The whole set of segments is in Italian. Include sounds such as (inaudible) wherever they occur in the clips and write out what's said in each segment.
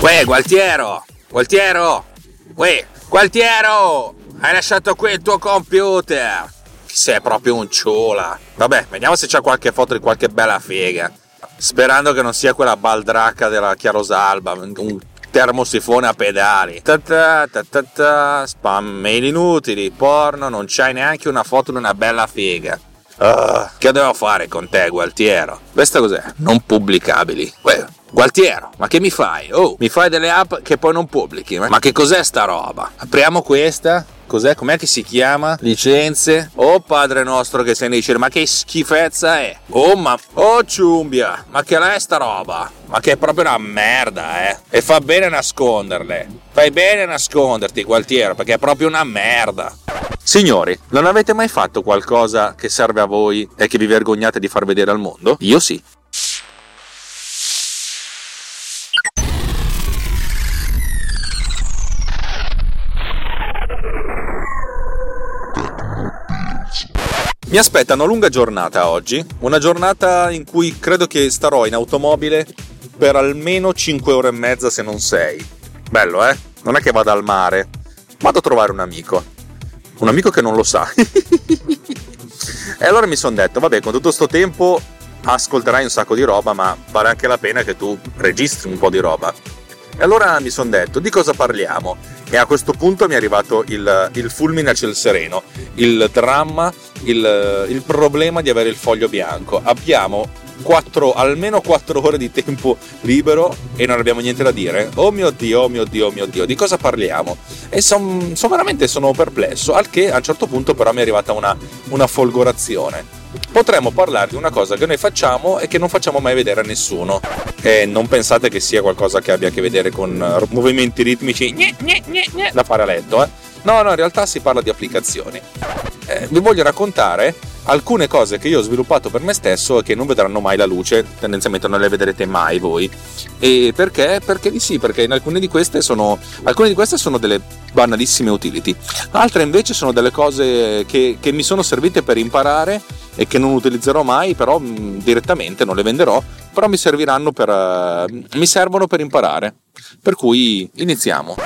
Uè, Gualtiero! Gualtiero! Uè, Gualtiero! Hai lasciato qui il tuo computer! Sei proprio un ciula. Vabbè, vediamo se c'è qualche foto di qualche bella figa. Sperando che non sia quella baldracca della Chiarosalba, un termosifone a pedali. Ta ta ta ta ta, spam mail inutili, porno, non c'hai neanche una foto di una bella figa. Ah, che devo fare con te, Gualtiero? Questa cos'è? Non pubblicabili. Uè, Gualtiero, ma che mi fai? Oh, mi fai delle app che poi non pubblichi? Ma che cos'è sta roba? Apriamo questa. Cos'è? Com'è che si chiama? Licenze? Oh padre nostro che sei nei cieli, ma che schifezza è? Oh ma... Oh ciumbia, ma che è sta roba? Ma che è proprio una merda, eh? E fa bene nasconderle. Fai bene a nasconderti, Gualtiero, perché è proprio una merda. Signori, non avete mai fatto qualcosa che serve a voi e che vi vergognate di far vedere al mondo? Io sì. Mi aspetta una lunga giornata oggi, una giornata in cui credo che starò in automobile per almeno 5 ore e mezza se non 6. Bello, eh? Non è che vada al mare, vado a trovare un amico. Un amico che non lo sa. (laughs) e allora mi sono detto, vabbè, con tutto sto tempo ascolterai un sacco di roba, ma vale anche la pena che tu registri un po' di roba. E allora mi sono detto, di cosa parliamo? E a questo punto mi è arrivato il, il fulmine a ciel sereno, il dramma, il, il, problema di avere il foglio bianco. Abbiamo 4, almeno 4 ore di tempo libero e non abbiamo niente da dire. Oh mio Dio, oh mio Dio, oh mio Dio, di cosa parliamo? E sono son veramente sono perplesso, al che a un certo punto però mi è arrivata una, una folgorazione potremmo parlare di una cosa che noi facciamo e che non facciamo mai vedere a nessuno. E non pensate che sia qualcosa che abbia a che vedere con eh, movimenti ritmici gne, gne, gne, da fare a letto, eh? No, no, in realtà si parla di applicazioni. Eh, vi voglio raccontare alcune cose che io ho sviluppato per me stesso e che non vedranno mai la luce, tendenzialmente non le vedrete mai voi. E perché? Perché di sì, perché in alcune di queste sono, alcune di queste sono delle banalissime utility, altre invece sono delle cose che, che mi sono servite per imparare e che non utilizzerò mai, però mh, direttamente non le venderò, però mi serviranno per, uh, mi servono per imparare. Per cui iniziamo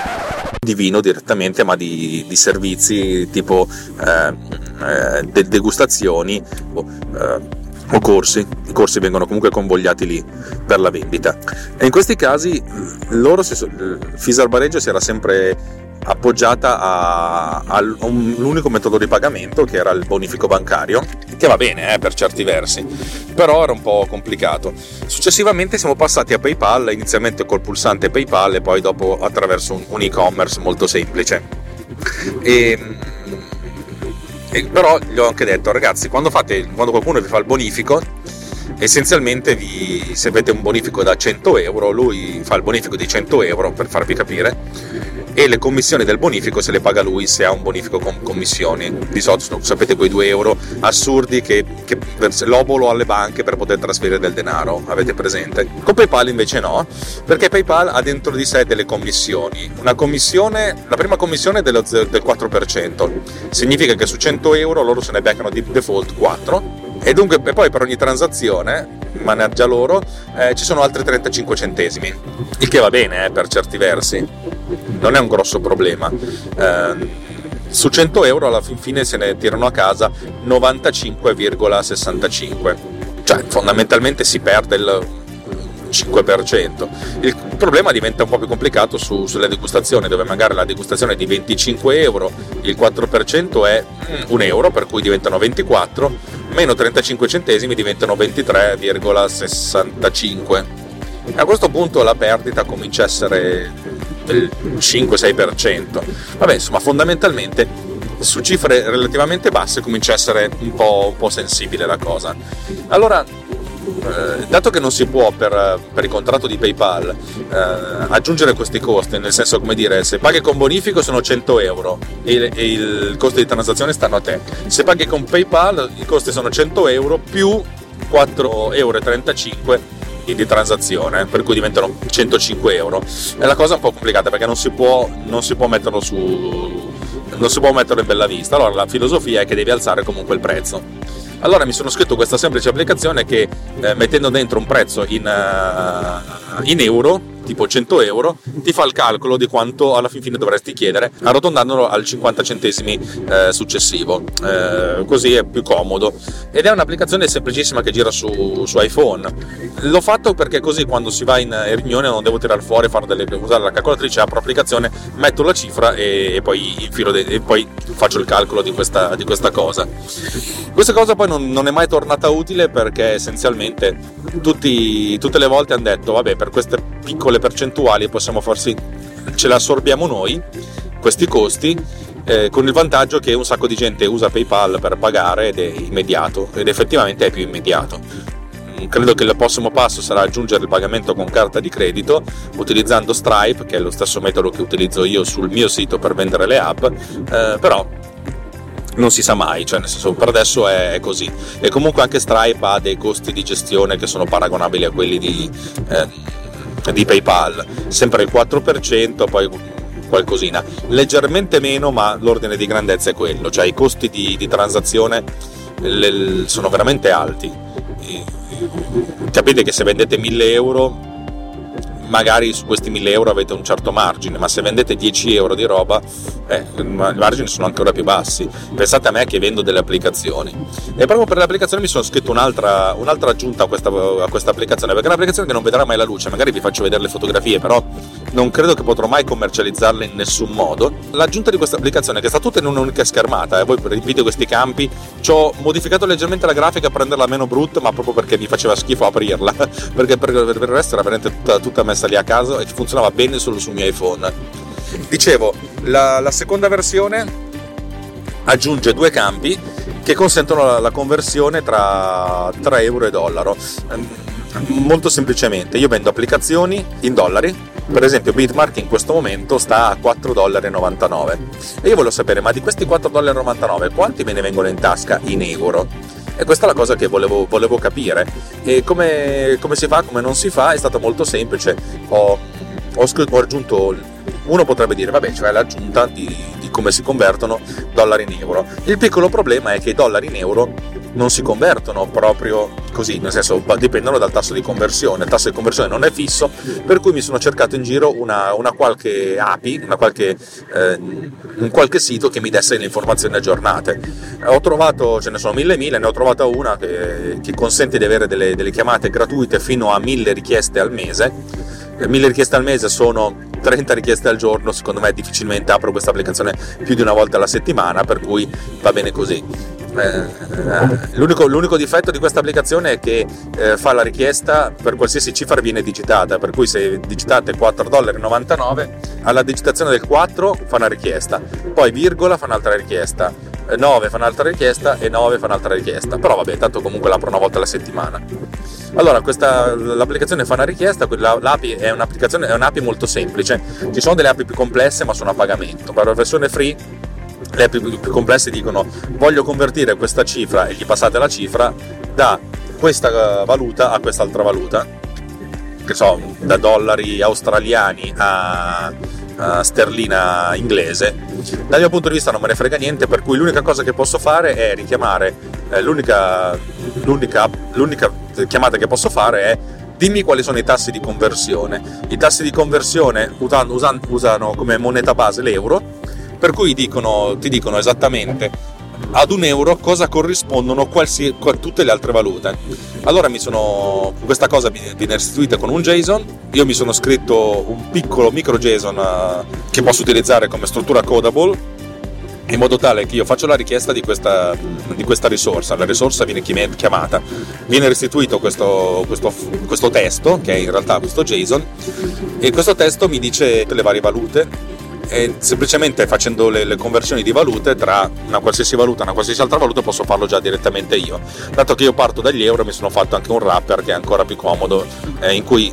di vino direttamente, ma di, di servizi tipo eh, eh, de- degustazioni eh, o, corsi. I corsi vengono comunque convogliati lì per la vendita. E in questi casi loro, si, Fisar Bareggio si era sempre appoggiata all'unico metodo di pagamento che era il bonifico bancario, che va bene eh, per certi versi, però era un po' complicato. Successivamente siamo passati a PayPal, inizialmente col pulsante PayPal e poi dopo attraverso un, un e-commerce molto semplice. E, però gli ho anche detto, ragazzi, quando, fate, quando qualcuno vi fa il bonifico, essenzialmente vi, se avete un bonifico da 100 euro, lui fa il bonifico di 100 euro per farvi capire e le commissioni del bonifico se le paga lui se ha un bonifico con commissioni. Di solito sapete quei 2 euro assurdi che, che l'obolo alle banche per poter trasferire del denaro, avete presente? Con PayPal invece no, perché PayPal ha dentro di sé delle commissioni. Una commissione, la prima commissione è dello, del 4%, significa che su 100 euro loro se ne beccano di default 4 e dunque e poi per ogni transazione managgia loro eh, ci sono altri 35 centesimi. Il che va bene eh, per certi versi. Non è un grosso problema. Eh, su 100 euro alla fine se ne tirano a casa 95,65 cioè fondamentalmente si perde il 5%. Il problema diventa un po' più complicato su, sulle degustazioni, dove magari la degustazione è di 25 euro, il 4% è 1 mm, euro, per cui diventano 24, meno 35 centesimi diventano 23,65. A questo punto la perdita comincia a essere del 5-6%. Vabbè, insomma, fondamentalmente su cifre relativamente basse comincia a essere un po', un po sensibile la cosa. Allora, eh, dato che non si può per, per il contratto di PayPal eh, aggiungere questi costi, nel senso come dire, se paghi con bonifico sono 100 euro e, e il costo di transazione stanno a te, se paghi con PayPal i costi sono 100 euro più 4,35 euro di transazione, per cui diventano 105 euro. È la cosa un po' complicata perché non si può, non si può metterlo su. Non si può metterlo in bella vista. Allora la filosofia è che devi alzare comunque il prezzo. Allora mi sono scritto questa semplice applicazione che eh, mettendo dentro un prezzo in, uh, in euro tipo 100 euro, ti fa il calcolo di quanto alla fin fine dovresti chiedere, arrotondandolo al 50 centesimi eh, successivo. Eh, così è più comodo. Ed è un'applicazione semplicissima che gira su, su, iPhone. L'ho fatto perché così quando si va in riunione non devo tirare fuori, delle, usare la calcolatrice, apro l'applicazione, metto la cifra e, e, poi, de, e poi, faccio il calcolo di questa, di questa cosa. Questa cosa poi non, non, è mai tornata utile perché essenzialmente tutti, tutte le volte hanno detto vabbè per queste piccole percentuali possiamo farsi, ce le assorbiamo noi, questi costi, eh, con il vantaggio che un sacco di gente usa PayPal per pagare ed è immediato, ed effettivamente è più immediato. Mm, credo che il prossimo passo sarà aggiungere il pagamento con carta di credito utilizzando Stripe, che è lo stesso metodo che utilizzo io sul mio sito per vendere le app, eh, però non si sa mai, cioè nel senso per adesso è, così. E comunque anche Stripe ha dei costi di gestione che sono paragonabili a quelli di, eh, di PayPal, sempre il 4%, poi qualcosina, leggermente meno, ma l'ordine di grandezza è quello, cioè i costi di, di transazione le, sono veramente alti. Capite che se vendete 1000 euro magari su questi 1000 euro avete un certo margine, ma se vendete 10 euro di roba, eh, i margini sono ancora più bassi. Pensate a me che vendo delle applicazioni. E proprio per le applicazioni mi sono scritto un'altra, un'altra aggiunta a questa, a questa applicazione, perché è un'applicazione che non vedrà mai la luce, magari vi faccio vedere le fotografie, però non credo che potrò mai commercializzarle in nessun modo. L'aggiunta di questa applicazione, che sta tutta in un'unica schermata, eh, voi riempite questi campi, ci ho modificato leggermente la grafica per renderla meno brutta, ma proprio perché mi faceva schifo aprirla, (laughs) perché per, per il resto era veramente tutta, tutta messa lì a caso e funzionava bene solo sul mio iPhone. Dicevo, la, la seconda versione aggiunge due campi che consentono la, la conversione tra, tra euro e dollaro. Molto semplicemente, io vendo applicazioni in dollari per esempio Bitmark in questo momento sta a 4,99 dollari e io voglio sapere ma di questi 4,99 dollari quanti me ne vengono in tasca in euro? E questa è la cosa che volevo, volevo capire. E come, come, si fa, come non si fa, è stato molto semplice. Ho, ho, ho aggiunto, uno potrebbe dire, vabbè, cioè l'aggiunta di come si convertono dollari in euro. Il piccolo problema è che i dollari in euro non si convertono proprio così, nel senso dipendono dal tasso di conversione, il tasso di conversione non è fisso, per cui mi sono cercato in giro una, una qualche API, una qualche, eh, un qualche sito che mi desse le informazioni aggiornate. Ho trovato, ce ne sono mille mille, ne ho trovata una che, che consente di avere delle, delle chiamate gratuite fino a mille richieste al mese. Mille richieste al mese sono 30 richieste al giorno, secondo me difficilmente apro questa applicazione più di una volta alla settimana, per cui va bene così. Eh, l'unico, l'unico, difetto di questa applicazione è che eh, fa la richiesta per qualsiasi cifra viene digitata, per cui se digitate 4,99$ alla digitazione del 4 fa una richiesta, poi virgola fa un'altra richiesta, 9 fa un'altra richiesta e 9 fa un'altra richiesta, però vabbè, tanto comunque l'apro una volta alla settimana. Allora, questa, l'applicazione fa una richiesta, l'API è un'applicazione, è un'API molto semplice, ci sono delle API più complesse ma sono a pagamento, per la versione free le più, più complesse dicono voglio convertire questa cifra e gli passate la cifra da questa valuta a quest'altra valuta, che so, da dollari australiani a, a sterlina inglese. Dal mio punto di vista non me ne frega niente, per cui l'unica cosa che posso fare è richiamare, eh, l'unica, l'unica, l'unica chiamata che posso fare è dimmi quali sono i tassi di conversione. I tassi di conversione usano, usano come moneta base l'euro per cui dicono, ti dicono esattamente ad un euro cosa corrispondono qualsi, tutte le altre valute. Allora sono, questa cosa viene restituita con un JSON, io mi sono scritto un piccolo micro JSON uh, che posso utilizzare come struttura codable in modo tale che io faccio la richiesta di questa, di questa risorsa, la risorsa viene chiamata, viene restituito questo, questo, questo testo, che è in realtà questo JSON, e questo testo mi dice le varie valute e semplicemente facendo le, le, conversioni di valute tra una qualsiasi valuta e una qualsiasi altra valuta posso farlo già direttamente io. Dato che io parto dagli euro mi sono fatto anche un wrapper che è ancora più comodo eh, in cui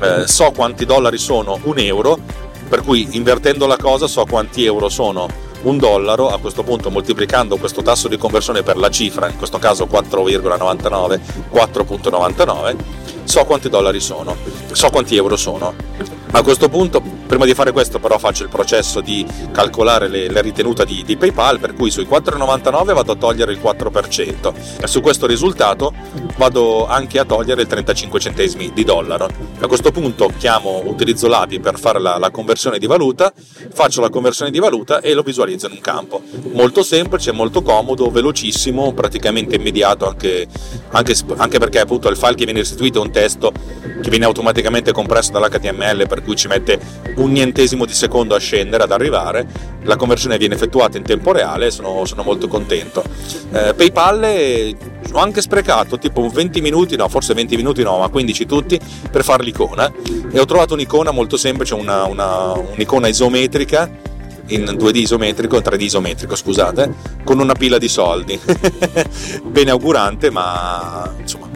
eh, so quanti dollari sono un euro, per cui invertendo la cosa so quanti euro sono un dollaro, a questo punto moltiplicando questo tasso di conversione per la cifra, in questo caso 4,99, 4,99, so quanti dollari sono, so quanti euro sono. A questo punto, prima di fare questo però faccio il processo di calcolare le, le ritenute di, di, PayPal, per cui sui 4,99 vado a togliere il 4% e su questo risultato vado anche a togliere il 35 centesimi di dollaro. A questo punto chiamo, utilizzo l'API per fare la, la conversione di valuta, faccio la conversione di valuta e lo visualizzo in un campo. Molto semplice, molto comodo, velocissimo, praticamente immediato anche, anche, anche perché appunto il file che viene restituito è un testo che viene automaticamente compresso dall'HTML per cui ci mette un nientesimo di secondo a scendere, ad arrivare, la conversione viene effettuata in tempo reale sono, sono molto contento. Eh, PayPal eh, ho anche sprecato tipo 20 minuti, no forse 20 minuti no, ma 15 tutti per fare l'icona e ho trovato un'icona molto semplice, una, una, un'icona isometrica in 2D isometrico, in 3D isometrico, scusate, con una pila di soldi. (laughs) Bene augurante, ma insomma,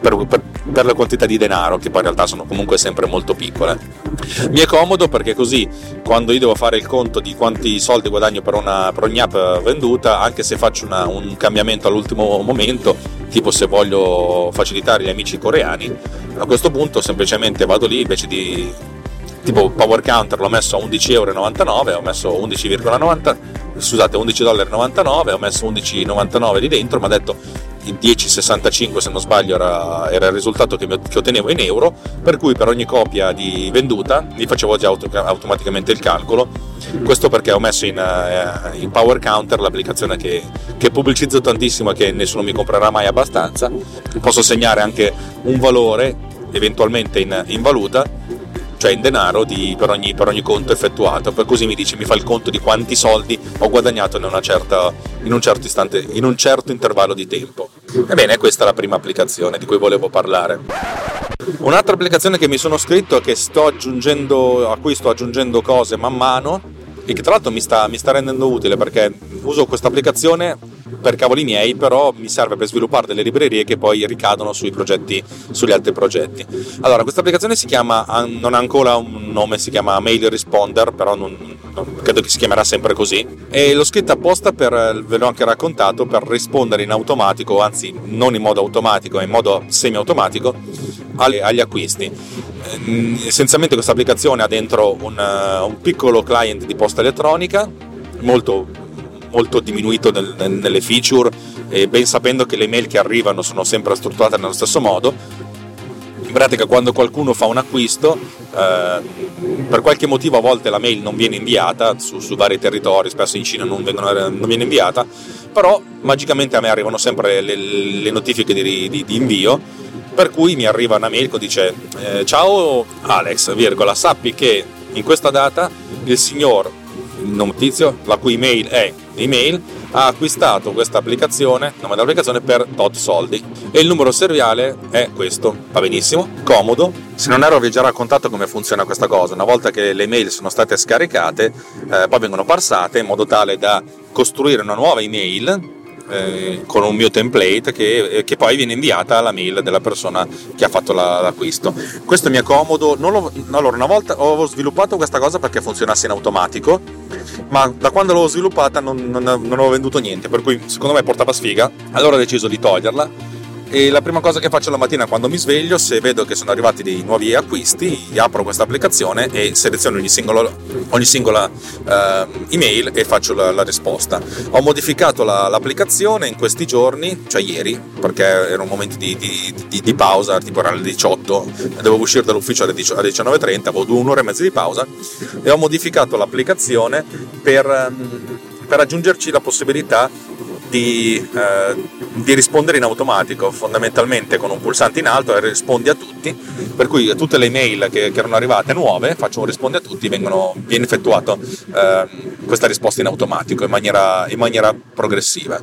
per, per, per, la quantità di denaro, che poi in realtà sono comunque sempre molto piccole. Mi è comodo perché così quando io devo fare il conto di quanti soldi guadagno per, una, per ogni app venduta, anche se faccio una, un cambiamento all'ultimo momento, tipo se voglio facilitare gli amici coreani, a questo punto semplicemente vado lì invece di tipo Power Counter l'ho messo a 11,99 euro, ho messo 11,90 scusate 11,99 ho messo 11,99 lì dentro mi ha detto 10,65 se non sbaglio era, era il risultato che, che, ottenevo in euro, per cui per ogni copia di venduta mi facevo già auto, automaticamente il calcolo. Questo perché ho messo in, uh, in Power Counter l'applicazione che, che, pubblicizzo tantissimo e che nessuno mi comprerà mai abbastanza. Posso segnare anche un valore eventualmente in, in valuta cioè in denaro di, per, ogni, per, ogni, conto effettuato, per così mi dice, mi fa il conto di quanti soldi ho guadagnato in, certa, in, un, certo istante, in un certo intervallo di tempo. Ebbene, questa è la prima applicazione di cui volevo parlare. Un'altra applicazione che mi sono scritto a cui sto aggiungendo cose man mano e che tra l'altro mi sta, mi sta rendendo utile perché uso questa applicazione per cavoli miei, però mi serve per sviluppare delle librerie che poi ricadono sui progetti, sugli altri progetti. Allora, questa applicazione si chiama, non ha ancora un nome, si chiama Mail Responder, però non, credo che si chiamerà sempre così. E l'ho scritta apposta per, ve l'ho anche raccontato, per rispondere in automatico, anzi non in modo automatico, ma in modo semi-automatico, agli, acquisti. Ehm, essenzialmente questa applicazione ha dentro un, un piccolo client di posta elettronica molto molto diminuito nel, nelle feature, e ben sapendo che le mail che arrivano sono sempre strutturate nello stesso modo. In pratica quando qualcuno fa un acquisto, eh, per qualche motivo a volte la mail non viene inviata su, su vari territori, spesso in Cina non, vengono, non, viene inviata, però magicamente a me arrivano sempre le, le notifiche di, di, di, invio, per cui mi arriva una mail che dice eh, ciao Alex, virgola, sappi che in questa data il signor il nome tizio, la cui email è email, ha acquistato questa applicazione, nome dell'applicazione per tot soldi e il numero seriale è questo. Va benissimo, comodo. Se non ero vi ho già raccontato come funziona questa cosa. Una volta che le email sono state scaricate, eh, poi vengono parsate in modo tale da costruire una nuova email eh, con un mio template che, eh, che, poi viene inviata alla mail della persona che ha fatto la, l'acquisto. Questo mi è comodo. Lo, allora, una volta ho sviluppato questa cosa perché funzionasse in automatico, ma da quando l'ho sviluppata non, non, non avevo venduto niente, per cui secondo me portava sfiga. Allora ho deciso di toglierla e la prima cosa che faccio la mattina quando mi sveglio, se vedo che sono arrivati dei nuovi acquisti, apro questa applicazione e seleziono ogni, singolo, ogni singola uh, email e faccio la, la risposta. Ho modificato la, l'applicazione in questi giorni, cioè ieri, perché era un momento di, di, di, di pausa, tipo era alle 18, dovevo uscire dall'ufficio alle 19.30, avevo un'ora e mezza di pausa e ho modificato l'applicazione per, ehm, per aggiungerci la possibilità di, eh, di, rispondere in automatico, fondamentalmente con un pulsante in alto e rispondi a tutti, per cui tutte le mail che, che erano arrivate nuove, faccio un rispondi a tutti, vengono, viene effettuato eh, questa risposta in automatico in maniera, in maniera progressiva.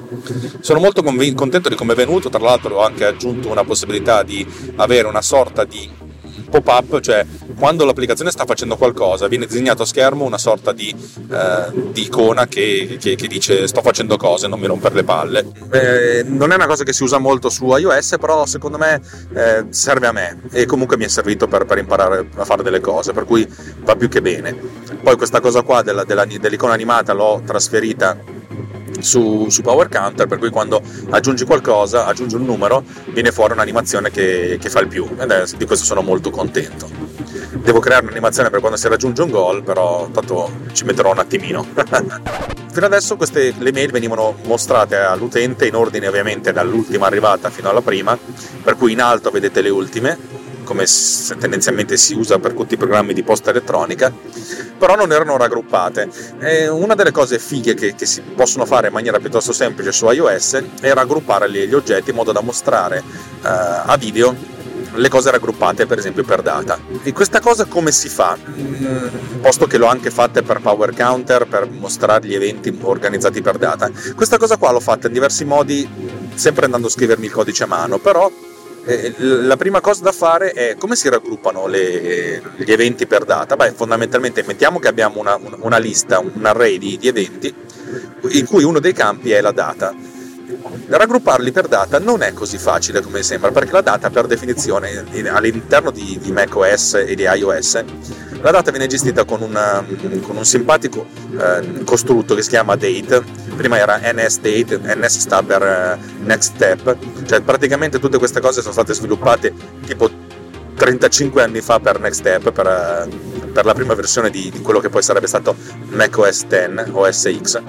Sono molto conv- contento di come è venuto, tra l'altro ho anche aggiunto una possibilità di avere una sorta di pop-up, cioè quando l'applicazione sta facendo qualcosa viene disegnato a schermo una sorta di, eh, di icona che, che, che, dice sto facendo cose, non mi rompere le palle. Eh, non è una cosa che si usa molto su iOS, però secondo me eh, serve a me e comunque mi è servito per, per, imparare a fare delle cose, per cui va più che bene. Poi questa cosa qua della, della, dell'icona animata l'ho trasferita su, su, Power Counter, per cui quando aggiungi qualcosa, aggiungi un numero, viene fuori un'animazione che, che fa il più, è, di questo sono molto contento. Devo creare un'animazione per quando si raggiunge un goal, però tanto ci metterò un attimino. (laughs) Fino adesso queste, le mail venivano mostrate all'utente in ordine ovviamente dall'ultima arrivata fino alla prima, per cui in alto vedete le ultime, come tendenzialmente si usa per tutti i programmi di posta elettronica, però non erano raggruppate. E una delle cose fighe che, che, si possono fare in maniera piuttosto semplice su iOS è raggruppare gli oggetti in modo da mostrare uh, a video le cose raggruppate per esempio per data. E questa cosa come si fa? Mm, posto che l'ho anche fatta per Power Counter, per mostrare gli eventi organizzati per data. Questa cosa qua l'ho fatta in diversi modi, sempre andando a scrivermi il codice a mano, però la prima cosa da fare è come si raggruppano le, gli eventi per data? Beh, fondamentalmente mettiamo che abbiamo una, una lista, un array di, di eventi in cui uno dei campi è la data. Raggrupparli per data non è così facile come sembra, perché la data per definizione all'interno di, di macOS e di iOS la data viene gestita con, una, con un simpatico eh, costrutto che si chiama date, prima era nsDate, ns sta per eh, next step, cioè praticamente tutte queste cose sono state sviluppate tipo 35 anni fa per Next Step, per, eh, per la prima versione di, di, quello che poi sarebbe stato 10 OS X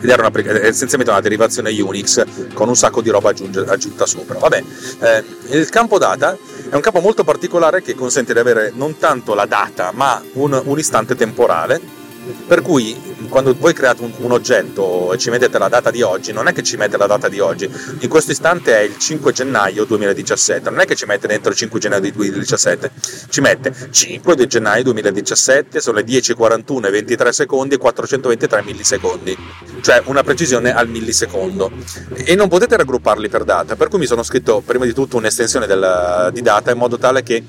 ed era una, essenzialmente una derivazione Unix con un sacco di roba aggiunge, aggiunta sopra. Vabbè, eh, il campo data è un campo molto particolare che consente di avere non tanto la data ma un, un istante temporale per cui quando voi create un, un, oggetto e ci mettete la data di oggi, non è che ci mette la data di oggi, in questo istante è il 5 gennaio 2017, non è che ci mette dentro il 5 gennaio 2017, ci mette 5 gennaio 2017, sono le 10.41 e 23 secondi e 423 millisecondi, cioè una precisione al millisecondo. E non potete raggrupparli per data, per cui mi sono scritto prima di tutto un'estensione del, di data in modo tale che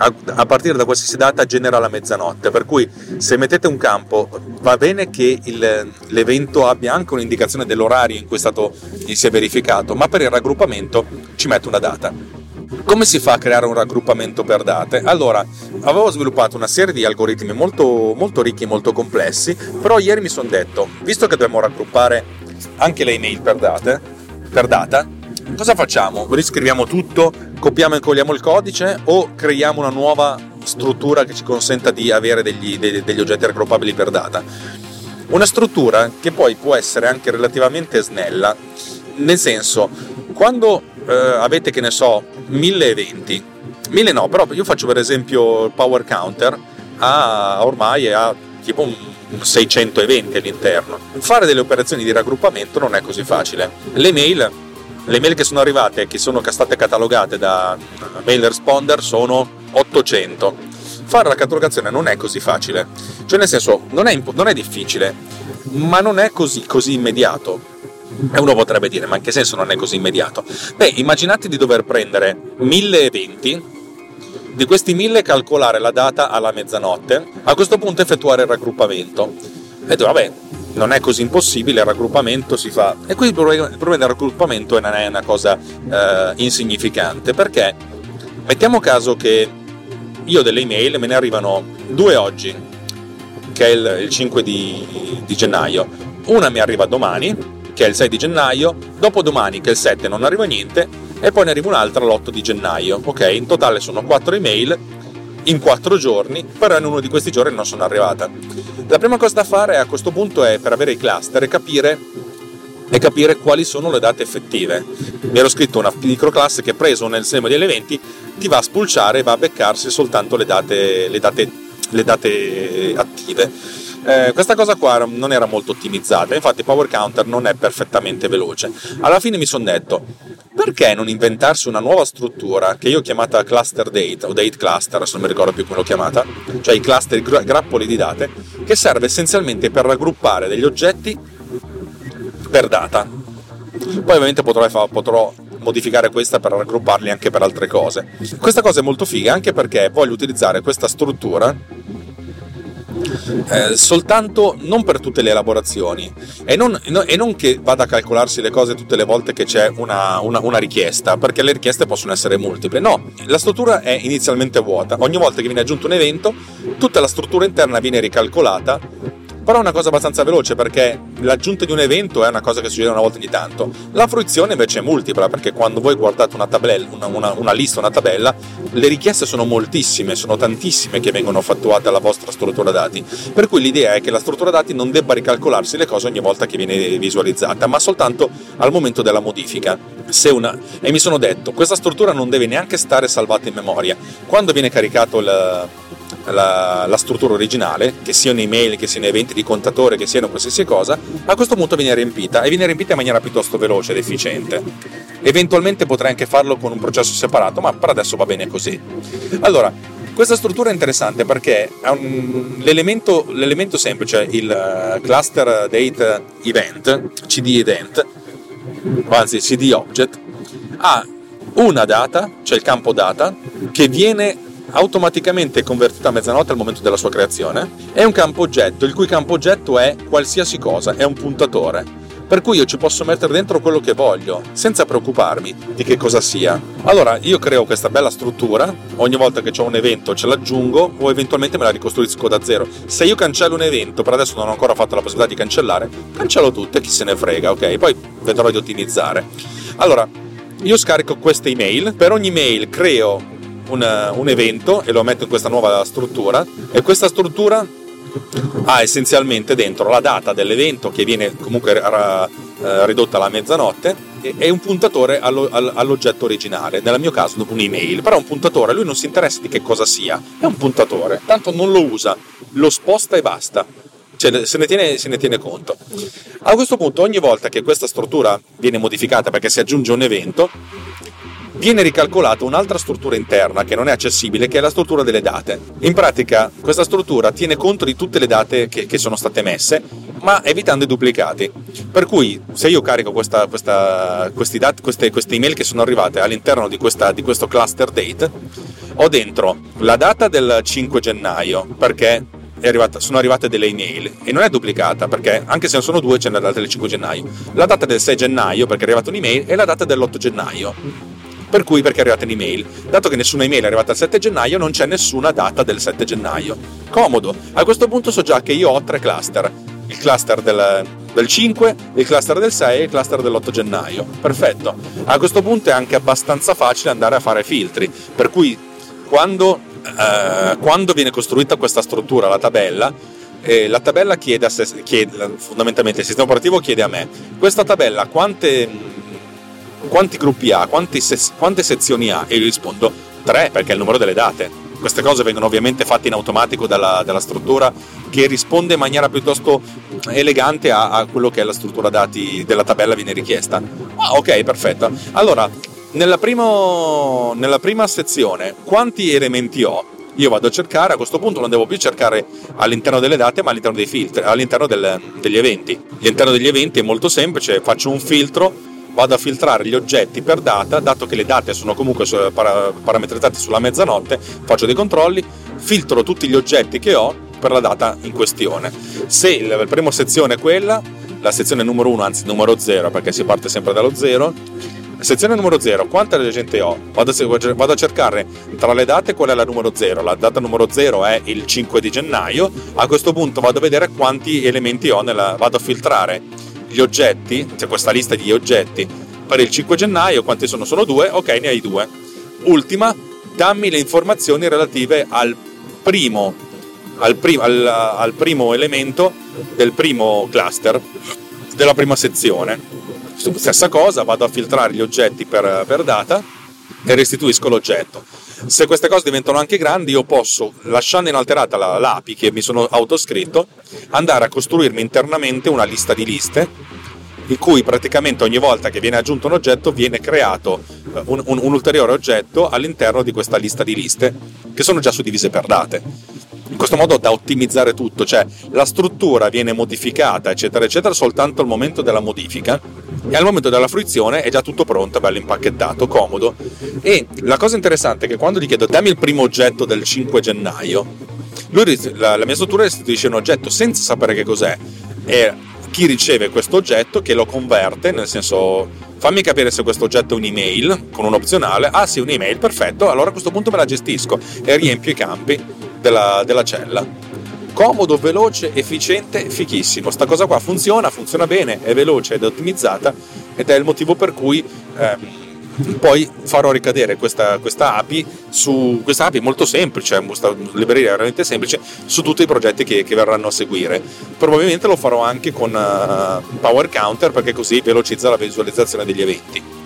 a, partire da qualsiasi data genera la mezzanotte, per cui se mettete un campo va bene che il, l'evento abbia anche un'indicazione dell'orario in cui è stato, si è verificato, ma per il raggruppamento ci metto una data. Come si fa a creare un raggruppamento per date? Allora, avevo sviluppato una serie di algoritmi molto, molto ricchi e molto complessi, però ieri mi sono detto, visto che dobbiamo raggruppare anche le email per, date, per data, cosa facciamo? Riscriviamo tutto, copiamo e incolliamo il codice o creiamo una nuova struttura che ci consenta di avere degli, degli, degli oggetti raggruppabili per data? Una struttura che poi può essere anche relativamente snella, nel senso, quando eh, avete, che ne so, mille eventi, mille no, però io faccio per esempio il Power Counter, ha, ormai ha tipo un 600 eventi all'interno. Fare delle operazioni di raggruppamento non è così facile. Le mail le mail che sono arrivate che sono state catalogate da mail responder sono 800. Fare la catalogazione non è così facile, cioè nel senso non è, non è difficile, ma non è così, così immediato. E uno potrebbe dire, ma in che senso non è così immediato? Beh, immaginate di dover prendere 1000 eventi, di questi 1000 calcolare la data alla mezzanotte, a questo punto effettuare il raggruppamento. E vabbè, non è così impossibile, il raggruppamento si fa. E qui il problema, del raggruppamento non è una cosa eh, insignificante, perché mettiamo caso che io delle email me ne arrivano due oggi, che è il, il 5 di, di gennaio, una mi arriva domani, che è il 6 di gennaio, dopodomani, che è il 7, non arriva niente, e poi ne arriva un'altra l'8 di gennaio. Ok, in totale sono 4 email in 4 giorni, però in uno di questi giorni non sono arrivata. La prima cosa da fare a questo punto è per avere i cluster e capire, e capire quali sono le date effettive. Mi ero scritto una microclasse che preso nel sistema degli eventi ti va a spulciare e va a beccarsi soltanto le date, le date, le date attive. Eh, questa cosa qua non era molto ottimizzata, infatti Power Counter non è perfettamente veloce. Alla fine mi sono detto, perché non inventarsi una nuova struttura che io ho chiamata cluster date o date cluster, se non mi ricordo più come l'ho chiamata, cioè i cluster gra- grappoli di date, che serve essenzialmente per raggruppare degli oggetti per data. Poi ovviamente potrò, potrò modificare questa per raggrupparli anche per altre cose. Questa cosa è molto figa anche perché voglio utilizzare questa struttura eh, soltanto non per tutte le elaborazioni e non, no, e non, che vada a calcolarsi le cose tutte le volte che c'è una, una, una, richiesta, perché le richieste possono essere multiple. No, la struttura è inizialmente vuota. Ogni volta che viene aggiunto un evento, tutta la struttura interna viene ricalcolata però è una cosa abbastanza veloce perché l'aggiunta di un evento è una cosa che succede una volta ogni tanto. La fruizione invece è multipla perché quando voi guardate una, tabella, una, una, una lista, una tabella, le richieste sono moltissime, sono tantissime che vengono fattuate alla vostra struttura dati. Per cui l'idea è che la struttura dati non debba ricalcolarsi le cose ogni volta che viene visualizzata, ma soltanto al momento della modifica. Una, e mi sono detto, questa struttura non deve neanche stare salvata in memoria. Quando viene caricato il la, la, struttura originale, che siano email, che siano eventi di contatore, che siano qualsiasi cosa, a questo punto viene riempita e viene riempita in maniera piuttosto veloce ed efficiente. Eventualmente potrei anche farlo con un processo separato, ma per adesso va bene così. Allora, questa struttura è interessante perché un, l'elemento, l'elemento, semplice, il eh, cluster date event, CD event, anzi CD object, ha una data, cioè il campo data, che viene automaticamente convertita a mezzanotte al momento della sua creazione, è un campo oggetto, il cui campo oggetto è qualsiasi cosa, è un puntatore. Per cui io ci posso mettere dentro quello che voglio, senza preoccuparmi di che cosa sia. Allora, io creo questa bella struttura, ogni volta che ho un evento ce l'aggiungo o eventualmente me la ricostruisco da zero. Se io cancello un evento, per adesso non ho ancora fatto la possibilità di cancellare, cancello tutto e chi se ne frega, ok? Poi vedrò di ottimizzare. Allora, io scarico queste email, per ogni mail creo un, un evento e lo metto in questa nuova struttura e questa struttura ha essenzialmente dentro la data dell'evento che viene comunque eh, ridotta alla mezzanotte e un puntatore all'oggetto originale, nel mio caso un'email, però un puntatore, lui non si interessa di che cosa sia, è un puntatore, tanto non lo usa, lo sposta e basta, cioè, se, ne tiene, se ne tiene conto. A questo punto ogni volta che questa struttura viene modificata perché si aggiunge un evento, viene ricalcolata un'altra struttura interna che non è accessibile, che è la struttura delle date. In pratica, questa struttura tiene conto di tutte le date che, che sono state messe, ma evitando i duplicati. Per cui, se io carico questa, questa, dat- queste, queste, email che sono arrivate all'interno di, questa, di questo cluster date, ho dentro la data del 5 gennaio, perché Arrivata, sono arrivate delle email e non è duplicata perché anche se non sono due c'è la data del 5 gennaio la data del 6 gennaio perché è arrivata un'email e la data dell'8 gennaio per cui perché è arrivata un'email. Dato che nessuna email è arrivata il 7 gennaio, non c'è nessuna data del 7 gennaio. Comodo. A questo punto so già che io ho tre cluster. Il cluster del, del 5, il cluster del 6 e il cluster dell'8 gennaio. Perfetto. A questo punto è anche abbastanza facile andare a fare filtri. Per cui quando, eh, quando viene costruita questa struttura, la tabella, eh, la tabella chiede, se, chiede, fondamentalmente il sistema operativo chiede a me questa tabella quante quanti gruppi ha, se- quante sezioni ha? E io rispondo 3 perché è il numero delle date. Queste cose vengono ovviamente fatte in automatico dalla, dalla struttura che risponde in maniera piuttosto elegante a, a, quello che è la struttura dati della tabella viene richiesta. Ah, ok, perfetto. Allora, nella, primo, nella prima sezione, quanti elementi ho? Io vado a cercare, a questo punto non devo più cercare all'interno delle date, ma all'interno dei filtri, all'interno del, degli eventi. All'interno degli eventi è molto semplice, faccio un filtro vado a filtrare gli oggetti per data, dato che le date sono comunque parametrizzate sulla mezzanotte, faccio dei controlli, filtro tutti gli oggetti che ho per la data in questione. Se la prima sezione è quella, la sezione numero 1, anzi numero 0, perché si parte sempre dallo 0, sezione numero 0, quanta gente ho? Vado a, cercare tra le date qual è la numero 0. La data numero 0 è il 5 di gennaio. A questo punto vado a vedere quanti elementi ho, nella, vado a filtrare gli oggetti, c'è questa lista di oggetti per il 5 gennaio, quanti sono? Sono due, ok, ne hai due. Ultima, dammi le informazioni relative al primo, al, prim- al, al primo elemento del primo cluster, della prima sezione. Stessa cosa, vado a filtrare gli oggetti per, per data e restituisco l'oggetto. Se queste cose diventano anche grandi, io posso, lasciando inalterata la, l'API che mi sono autoscritto, andare a costruirmi internamente una lista di liste in cui praticamente ogni volta che viene aggiunto un oggetto viene creato eh, un, un, un ulteriore oggetto all'interno di questa lista di liste che sono già suddivise per date. In questo modo da ottimizzare tutto, cioè la struttura viene modificata, eccetera, eccetera, soltanto al momento della modifica e al momento della fruizione è già tutto pronto, bello impacchettato, comodo. E la cosa interessante è che quando gli chiedo dammi il primo oggetto del 5 gennaio, lui, la, la mia struttura restituisce un oggetto senza sapere che cos'è e chi riceve questo oggetto che lo converte, nel senso fammi capire se questo oggetto è un'email con un opzionale, ah sì un'email, perfetto, allora a questo punto me la gestisco e riempio i campi della, della cella. Comodo, veloce, efficiente, fichissimo. Sta cosa qua funziona, funziona bene, è veloce ed è ottimizzata ed è il motivo per cui ehm, poi farò ricadere questa, questa, API su questa API molto semplice, questa libreria veramente semplice su tutti i progetti che, che verranno a seguire. Probabilmente lo farò anche con uh, Power Counter perché così velocizza la visualizzazione degli eventi.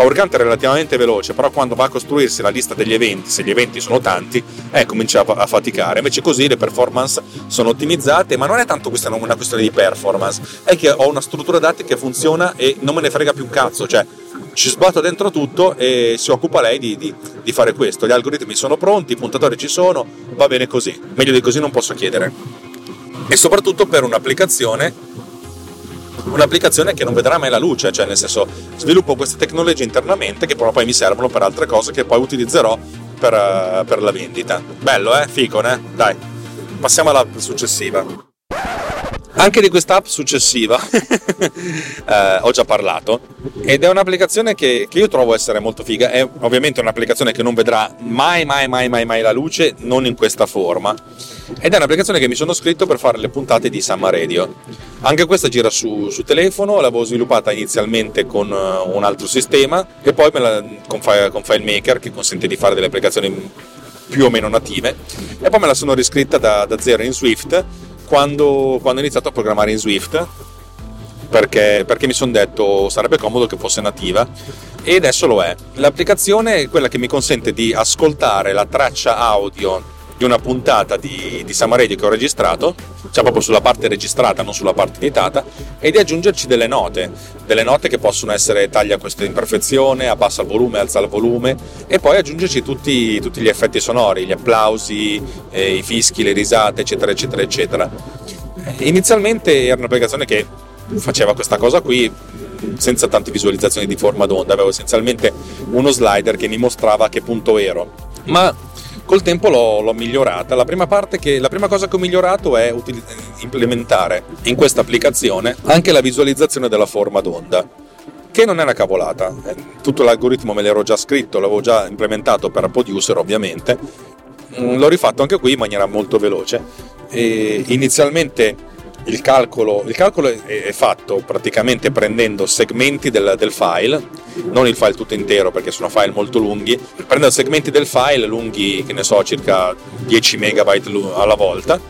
PowerCount è relativamente veloce, però quando va a costruirsi la lista degli eventi, se gli eventi sono tanti, eh, comincia a faticare. Invece così le performance sono ottimizzate, ma non è tanto questa una questione di performance, è che ho una struttura dati che funziona e non me ne frega più un cazzo, cioè ci sbatto dentro tutto e si occupa lei di, di, di fare questo. Gli algoritmi sono pronti, i puntatori ci sono, va bene così. Meglio di così non posso chiedere. E soprattutto per un'applicazione un'applicazione che non vedrà mai la luce, cioè nel senso sviluppo queste tecnologie internamente che poi mi servono per altre cose che poi utilizzerò per, uh, per la vendita. Bello, eh? Fico, eh? Dai, passiamo alla successiva. Anche di questa app successiva (laughs) eh, ho già parlato ed è un'applicazione che, che, io trovo essere molto figa. È ovviamente un'applicazione che non vedrà mai, mai, mai, mai, mai la luce, non in questa forma. Ed è un'applicazione che mi sono scritto per fare le puntate di Samma Radio. Anche questa gira su, su telefono, l'avevo sviluppata inizialmente con uh, un altro sistema e poi la, con, con FileMaker che consente di fare delle applicazioni più o meno native e poi me la sono riscritta da, da zero in Swift quando, quando ho iniziato a programmare in Swift perché, perché mi sono detto sarebbe comodo che fosse nativa e adesso lo è. L'applicazione è quella che mi consente di ascoltare la traccia audio di una puntata di, di Samaredio che ho registrato, cioè proprio sulla parte registrata, non sulla parte editata, e di aggiungerci delle note, delle note che possono essere taglia questa imperfezione, abbassa il volume, alza il volume, e poi aggiungerci tutti, tutti gli effetti sonori, gli applausi, eh, i fischi, le risate, eccetera, eccetera, eccetera. Inizialmente era un'applicazione che faceva questa cosa qui senza tante visualizzazioni di forma d'onda, avevo essenzialmente uno slider che mi mostrava a che punto ero. Ma col tempo l'ho, l'ho migliorata. La prima, che, la prima, cosa che ho migliorato è util- implementare in questa applicazione anche la visualizzazione della forma d'onda che non è una cavolata. Eh, tutto l'algoritmo me l'ero già scritto, l'avevo già implementato per Producer ovviamente. Mm, l'ho rifatto anche qui in maniera molto veloce. E inizialmente il calcolo, il calcolo è, fatto praticamente prendendo segmenti del, del, file, non il file tutto intero perché sono file molto lunghi, prendendo segmenti del file lunghi, che ne so, circa 10 megabyte alla volta,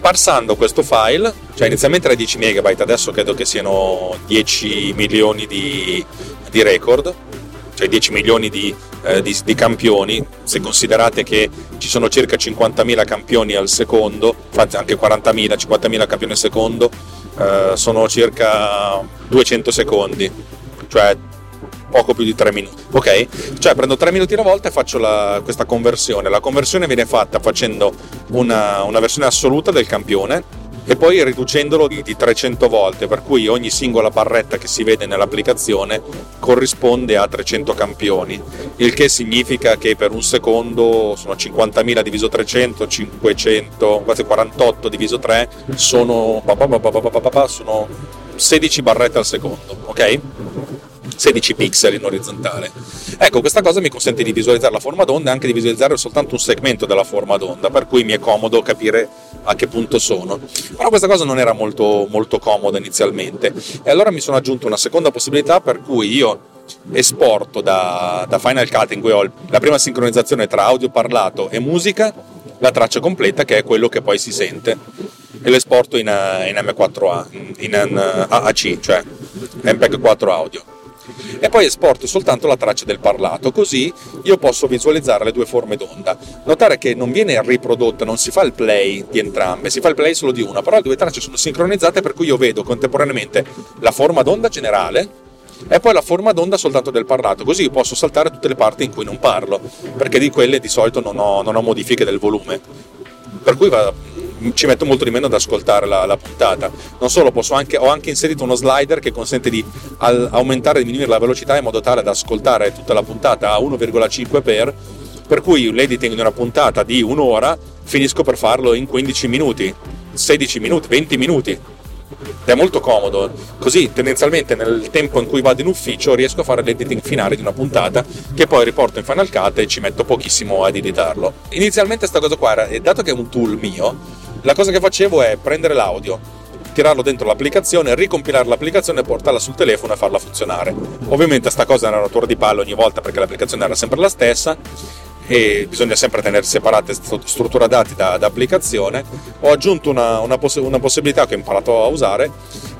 parsando questo file, cioè inizialmente era 10 megabyte, adesso credo che siano 10 milioni di, di record, cioè 10 milioni di, eh, di, di, campioni, se considerate che ci sono circa 50.000 campioni al secondo, infatti anche 40.000, 50.000 campioni al secondo, eh, sono circa 200 secondi, cioè poco più di 3 minuti. Ok? Cioè prendo 3 minuti alla volta e faccio la, questa conversione. La conversione viene fatta facendo una, una versione assoluta del campione e poi riducendolo di, di 300 volte, per cui ogni singola barretta che si vede nell'applicazione corrisponde a 300 campioni, il che significa che per un secondo sono 50.000 diviso 300, 500, quasi 48 diviso 3, sono, sono 16 barrette al secondo, ok? 16 pixel in orizzontale. Ecco, questa cosa mi consente di visualizzare la forma d'onda e anche di visualizzare soltanto un segmento della forma d'onda, per cui mi è comodo capire a che punto sono. Però questa cosa non era molto, molto comoda inizialmente e allora mi sono aggiunto una seconda possibilità per cui io esporto da, da Final Cut in cui ho la prima sincronizzazione tra audio parlato e musica la traccia completa che è quello che poi si sente e l'esporto in, in M4A, in, in AAC, cioè MPEG 4 audio e poi esporto soltanto la traccia del parlato, così io posso visualizzare le due forme d'onda. Notare che non viene riprodotta, non si fa il play di entrambe, si fa il play solo di una, però le due tracce sono sincronizzate per cui io vedo contemporaneamente la forma d'onda generale e poi la forma d'onda soltanto del parlato, così io posso saltare tutte le parti in cui non parlo, perché di quelle di solito non ho, non ho modifiche del volume. per cui va, ci metto molto di meno ad ascoltare la, la puntata. Non solo, anche, ho anche inserito uno slider che consente di al, aumentare e diminuire la velocità in modo tale da ascoltare tutta la puntata a 1,5 per, cui l'editing di una puntata di un'ora finisco per farlo in 15 minuti, 16 minuti, 20 minuti è molto comodo. Così tendenzialmente nel tempo in cui vado in ufficio riesco a fare l'editing finale di una puntata che poi riporto in Final Cut e ci metto pochissimo ad editarlo. Inizialmente questa cosa qua era, dato che è un tool mio, la cosa che facevo è prendere l'audio, tirarlo dentro l'applicazione, ricompilare l'applicazione, portarla sul telefono e farla funzionare. Ovviamente sta cosa era una rottura di palle ogni volta perché l'applicazione era sempre la stessa e bisogna sempre tenere separate strutture dati da, da applicazione. Ho aggiunto una, una, poss- una, possibilità che ho imparato a usare.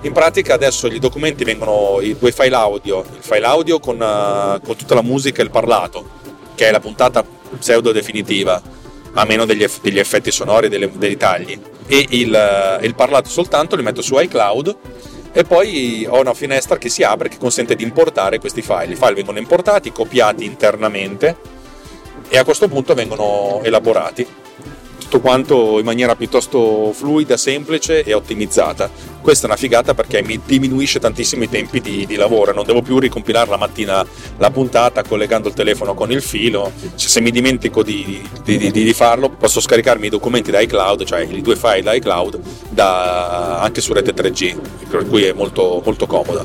In pratica adesso i documenti vengono i due file audio, il file audio con, uh, con tutta la musica e il parlato, che è la puntata pseudo definitiva, a meno degli, eff- degli effetti sonori e dei tagli, e il, il parlato soltanto li metto su iCloud e poi ho una finestra che si apre che consente di importare questi file. I file vengono importati, copiati internamente e a questo punto vengono elaborati tutto quanto in maniera piuttosto fluida, semplice e ottimizzata. Questa è una figata perché mi diminuisce tantissimo i tempi di, di lavoro, non devo più ricompilare la mattina la puntata collegando il telefono con il filo, cioè, se mi dimentico di, di, di, farlo posso scaricarmi i documenti da iCloud, cioè i due file da iCloud, da, anche su rete 3G, per cui è molto, molto comoda.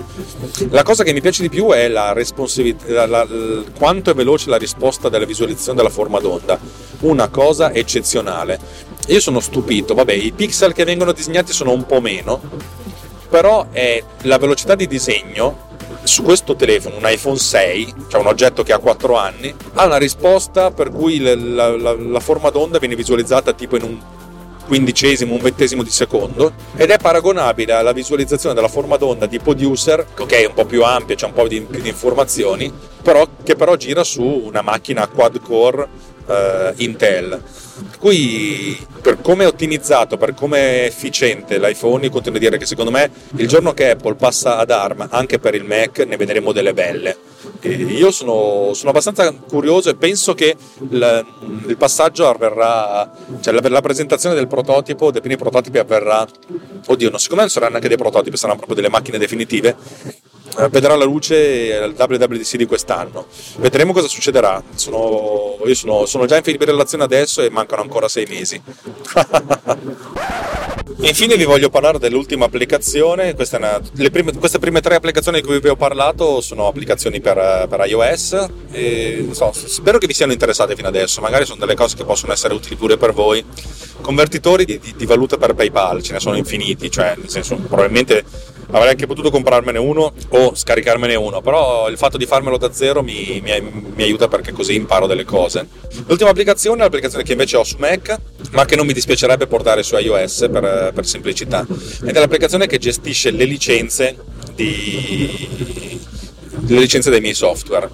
La cosa che mi piace di più è la responsività, la, la, quanto è veloce la risposta della visualizzazione della forma d'onda, una cosa eccezionale io sono stupito, vabbè, i pixel che vengono disegnati sono un po' meno, però è la velocità di disegno su questo telefono, un iPhone 6, cioè un oggetto che ha 4 anni, ha una risposta per cui la, la, la forma d'onda viene visualizzata tipo in un quindicesimo, un ventesimo di secondo ed è paragonabile alla visualizzazione della forma d'onda di Producer, ok, è un po' più ampia, c'è un po' di, più di informazioni, però, che però gira su una macchina quad core uh, Intel. Per per come è ottimizzato, per come è efficiente l'iPhone, io continuo a dire che secondo me il giorno che Apple passa ad ARM anche per il Mac ne vedremo delle belle. E io sono, sono, abbastanza curioso e penso che il, il passaggio avverrà, cioè la, la, presentazione del prototipo, dei primi prototipi avverrà, oddio, non, secondo me non saranno neanche dei prototipi, saranno proprio delle macchine definitive eh, vedrà la luce al WWDC di quest'anno. Vedremo cosa succederà. Sono, io sono, sono già in filiera relazione adesso e mancano ancora sei mesi. (laughs) Infine vi voglio parlare dell'ultima applicazione, una, prime, queste prime tre applicazioni di cui vi ho parlato sono applicazioni per, per iOS e so, spero che vi siano interessate fino adesso, magari sono delle cose che possono essere utili pure per voi. Convertitori di, di, di valuta per PayPal, ce ne sono infiniti, cioè nel senso probabilmente avrei anche potuto comprarmene uno o scaricarmene uno, però il fatto di farmelo da zero mi, mi, mi, aiuta perché così imparo delle cose. L'ultima applicazione è l'applicazione che invece ho su Mac, ma che non mi dispiacerebbe portare su iOS per, per semplicità, ed è l'applicazione che gestisce le licenze, di, le licenze dei miei software.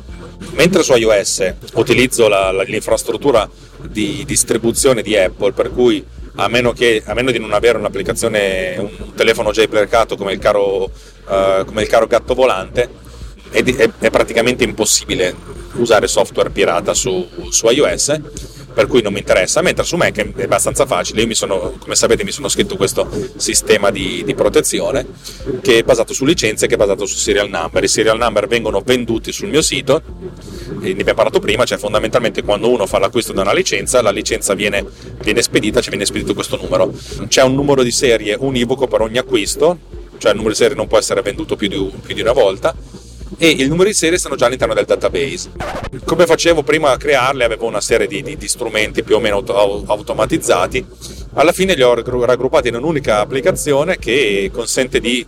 Mentre su iOS utilizzo la, la, l'infrastruttura di distribuzione di Apple, per cui a meno, che, a meno di non avere un'applicazione, un telefono jailbreakato come uh, come il caro gatto volante, è, è, è, praticamente impossibile usare software pirata su, su iOS per cui non mi interessa, mentre su Mac è abbastanza facile. Io mi sono, come sapete, mi sono scritto questo sistema di, di, protezione che è basato su licenze, che è basato su serial number. I serial number vengono venduti sul mio sito, ne abbiamo parlato prima, cioè fondamentalmente quando uno fa l'acquisto di una licenza, la licenza viene, viene spedita, ci viene spedito questo numero. C'è un numero di serie univoco per ogni acquisto, cioè il numero di serie non può essere venduto più di, più di una volta e il numero di serie stanno già all'interno del database. Come facevo prima a crearle, avevo una serie di, di, di strumenti più o meno auto, automatizzati. Alla fine li ho raggruppati in un'unica applicazione che consente di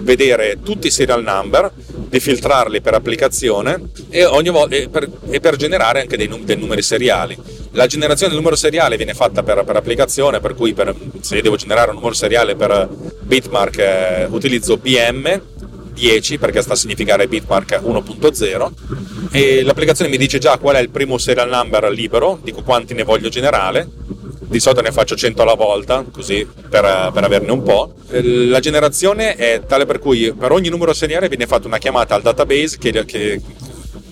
vedere tutti i serial number, di filtrarli per applicazione e, volta, e, per, e per, generare anche dei, dei, numeri seriali. La generazione del numero seriale viene fatta per, per applicazione, per cui per, se io devo generare un numero seriale per bitmark eh, utilizzo BM 10 perché sta a significare bitmark 1.0 e l'applicazione mi dice già qual è il primo serial number libero, dico quanti ne voglio generare. Di solito ne faccio 100 alla volta, così per, per, averne un po'. La generazione è tale per cui per ogni numero seriale viene fatta una chiamata al database che, che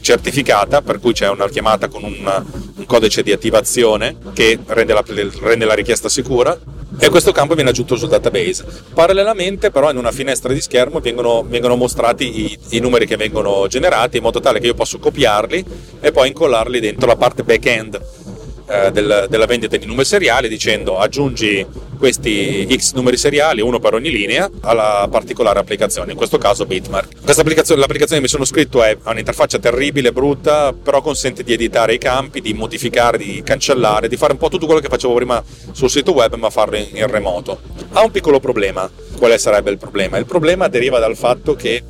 certificata, per cui c'è una chiamata con un, un codice di attivazione che rende la, rende la richiesta sicura e questo campo viene aggiunto sul database. Parallelamente però in una finestra di schermo vengono, vengono mostrati i, i, numeri che vengono generati in modo tale che io posso copiarli e poi incollarli dentro la parte back-end eh, del, della vendita di numeri seriali dicendo aggiungi questi X numeri seriali, uno per ogni linea, alla particolare applicazione, in questo caso Bitmark. Questa applicazione, l'applicazione che mi sono scritto è, un'interfaccia terribile, brutta, però consente di editare i campi, di modificare, di cancellare, di fare un po' tutto quello che facevo prima sul sito web, ma farlo in, in remoto. Ha un piccolo problema. Quale sarebbe il problema? Il problema deriva dal fatto che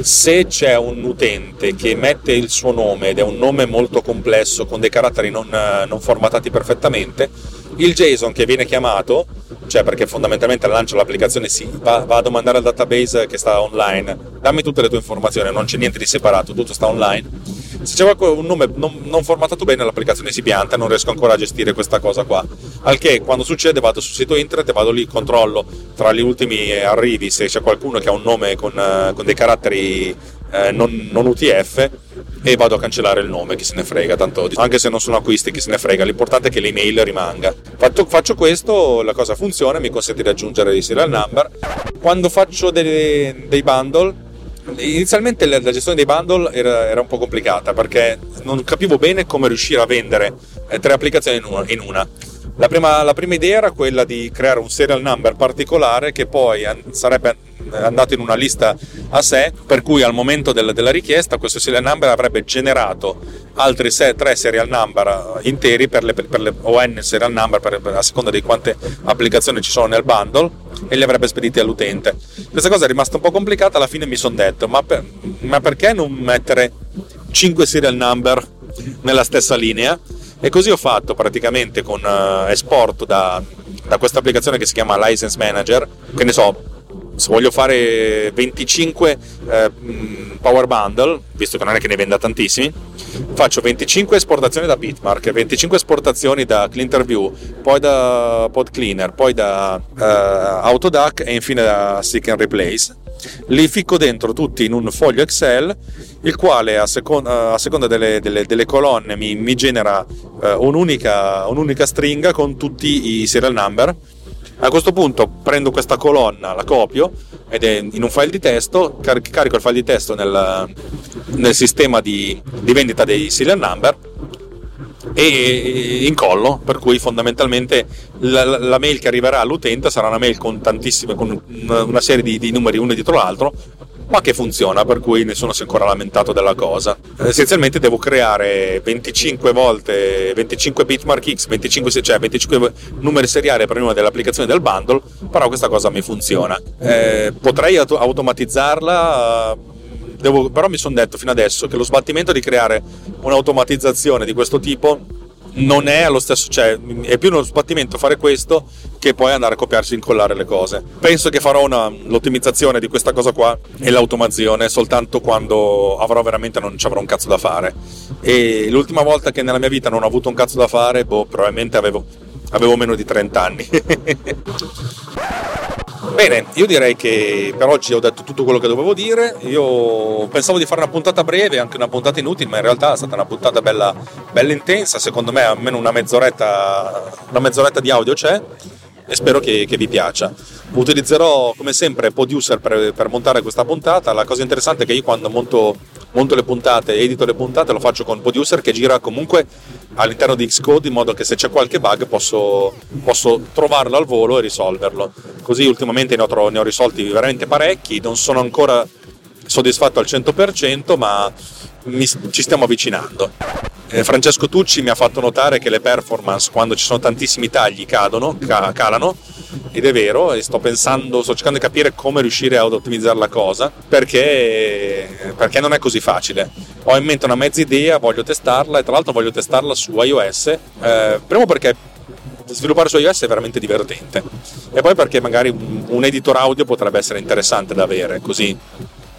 se c'è un utente che mette il suo nome ed è un nome molto complesso con dei caratteri non, non formatati perfettamente, il JSON che viene chiamato, cioè perché fondamentalmente lancia l'applicazione sì, va, va, a domandare al database che sta online, dammi tutte le tue informazioni, non c'è niente di separato, tutto sta online. Se c'è un nome non, non formattato bene l'applicazione si pianta, non riesco ancora a gestire questa cosa qua. Al che quando succede vado sul sito internet e vado lì, controllo tra gli ultimi arrivi se c'è qualcuno che ha un nome con, con dei caratteri eh, non, non, UTF e vado a cancellare il nome, chi se ne frega, tanto anche se non sono acquisti, chi se ne frega, l'importante è che l'email rimanga. Fatto, faccio questo, la cosa funziona, mi consente di aggiungere i serial number. Quando faccio dei, dei bundle, inizialmente la, gestione dei bundle era, era, un po' complicata perché non capivo bene come riuscire a vendere eh, tre applicazioni in una. In una. La, prima, la prima idea era quella di creare un serial number particolare che poi sarebbe andato in una lista a sé, per cui al momento del, della richiesta questo serial number avrebbe generato altri se, tre serial number interi per le, per le ON serial number per, per, a seconda di quante applicazioni ci sono nel bundle e li avrebbe spediti all'utente. Questa cosa è rimasta un po' complicata, alla fine mi sono detto ma, per, ma perché non mettere 5 serial number nella stessa linea? E così ho fatto praticamente con uh, esport da, da questa applicazione che si chiama License Manager, che ne so, se voglio fare 25 eh, power bundle, visto che non è che ne venda tantissimi, faccio 25 esportazioni da Bitmark, 25 esportazioni da CleanterView, poi da PodCleaner, poi da eh, Autodac e infine da Seek and Replace. Li ficco dentro tutti in un foglio Excel, il quale a, secon- a seconda delle, delle, delle, colonne mi, mi genera eh, un'unica, un'unica stringa con tutti i serial number a questo punto prendo questa colonna, la copio ed è in un file di testo, car- carico il file di testo nel, nel sistema di, di vendita dei serial number e incollo, per cui fondamentalmente la, la, mail che arriverà all'utente sarà una mail con tantissime, con una serie di, di numeri uno dietro l'altro, ma che funziona, per cui nessuno si è ancora lamentato della cosa. Essenzialmente devo creare 25 volte 25 bitmark X, 25, cioè 25 numeri seriali per ognuno delle applicazioni del bundle, però questa cosa mi funziona. Eh, potrei auto- automatizzarla. Devo, però mi sono detto fino adesso che lo sbattimento di creare un'automatizzazione di questo tipo non è allo stesso, cioè è più uno sbattimento fare questo che poi andare a copiarsi e incollare le cose. Penso che farò una, l'ottimizzazione di questa cosa qua e l'automazione soltanto quando avrò veramente non ci avrò un cazzo da fare. E l'ultima volta che nella mia vita non ho avuto un cazzo da fare, boh, probabilmente avevo, avevo meno di 30 anni. (laughs) Bene, io direi che per oggi ho detto tutto quello che dovevo dire. Io pensavo di fare una puntata breve, anche una puntata inutile, ma in realtà è stata una puntata bella, bella intensa. Secondo me almeno una mezz'oretta, una mezz'oretta di audio c'è e spero che, che, vi piaccia. Utilizzerò come sempre Producer per, per, montare questa puntata. La cosa interessante è che io quando monto, monto le puntate, edito le puntate, lo faccio con Producer che gira comunque all'interno di Xcode in modo che se c'è qualche bug posso, posso trovarlo al volo e risolverlo. Così ultimamente ne ho, ne ho risolti veramente parecchi, non sono ancora soddisfatto al 100%, ma mi, ci stiamo avvicinando. Eh, Francesco Tucci mi ha fatto notare che le performance quando ci sono tantissimi tagli cadono, ca- calano ed è vero e sto pensando, sto cercando di capire come riuscire ad ottimizzare la cosa perché, perché non è così facile. Ho in mente una mezza idea, voglio testarla e tra l'altro voglio testarla su iOS, eh, primo perché sviluppare su iOS è veramente divertente e poi perché magari un, un editor audio potrebbe essere interessante da avere, così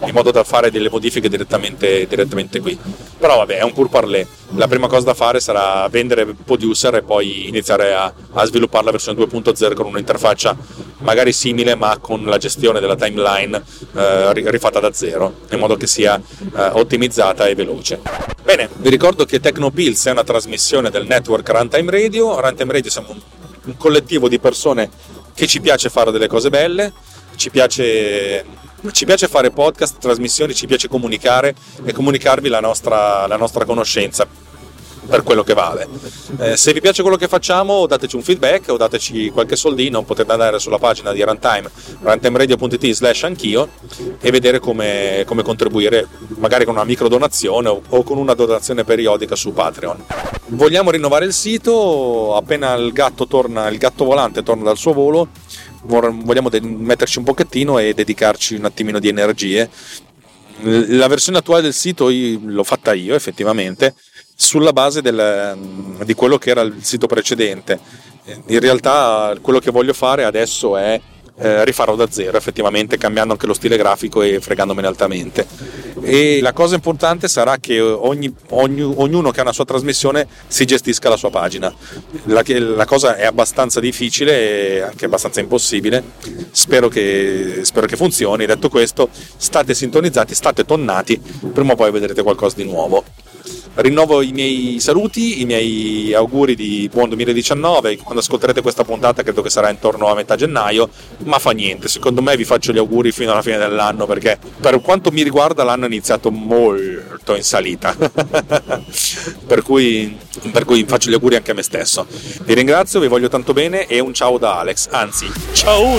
in modo da fare delle modifiche direttamente, direttamente qui. Però vabbè, è un pur parler. La prima cosa da fare sarà vendere Producer e poi iniziare a, a sviluppare la versione 2.0 con un'interfaccia magari simile ma con la gestione della timeline eh, rifatta da zero, in modo che sia eh, ottimizzata e veloce. Bene, vi ricordo che Tecnopills è una trasmissione del network Runtime Radio. Runtime Radio siamo un, un collettivo di persone che ci piace fare delle cose belle, ci piace, ci piace fare podcast, trasmissioni, ci piace comunicare e comunicarvi la nostra, la nostra conoscenza per quello che vale. Eh, se vi piace quello che facciamo, dateci un feedback o dateci qualche soldino, potete andare sulla pagina di Runtime, runtimeradio.it slash anch'io e vedere come, come, contribuire, magari con una micro donazione o, o con una donazione periodica su Patreon. Vogliamo rinnovare il sito, appena il gatto, torna, il gatto volante torna dal suo volo, vogliamo metterci un pochettino e dedicarci un attimino di energie. La versione attuale del sito l'ho fatta io effettivamente, sulla base del, di quello che era il sito precedente. In realtà quello che voglio fare adesso è eh, rifarlo da zero, effettivamente cambiando anche lo stile grafico e fregandomene altamente. E la cosa importante sarà che ogni, ogni, ognuno che ha una sua trasmissione si gestisca la sua pagina. La, la cosa è abbastanza difficile e anche abbastanza impossibile. Spero che, spero che funzioni. Detto questo, state sintonizzati, state tonnati, prima o poi vedrete qualcosa di nuovo. Rinnovo i miei saluti, i miei auguri di buon 2019. Quando ascolterete questa puntata, credo che sarà intorno a metà gennaio, ma fa niente. Secondo me vi faccio gli auguri fino alla fine dell'anno perché, per quanto mi riguarda, l'anno è iniziato molto in salita. (laughs) per, cui, per cui faccio gli auguri anche a me stesso. Vi ringrazio, vi voglio tanto bene e un ciao da Alex. Anzi, ciao!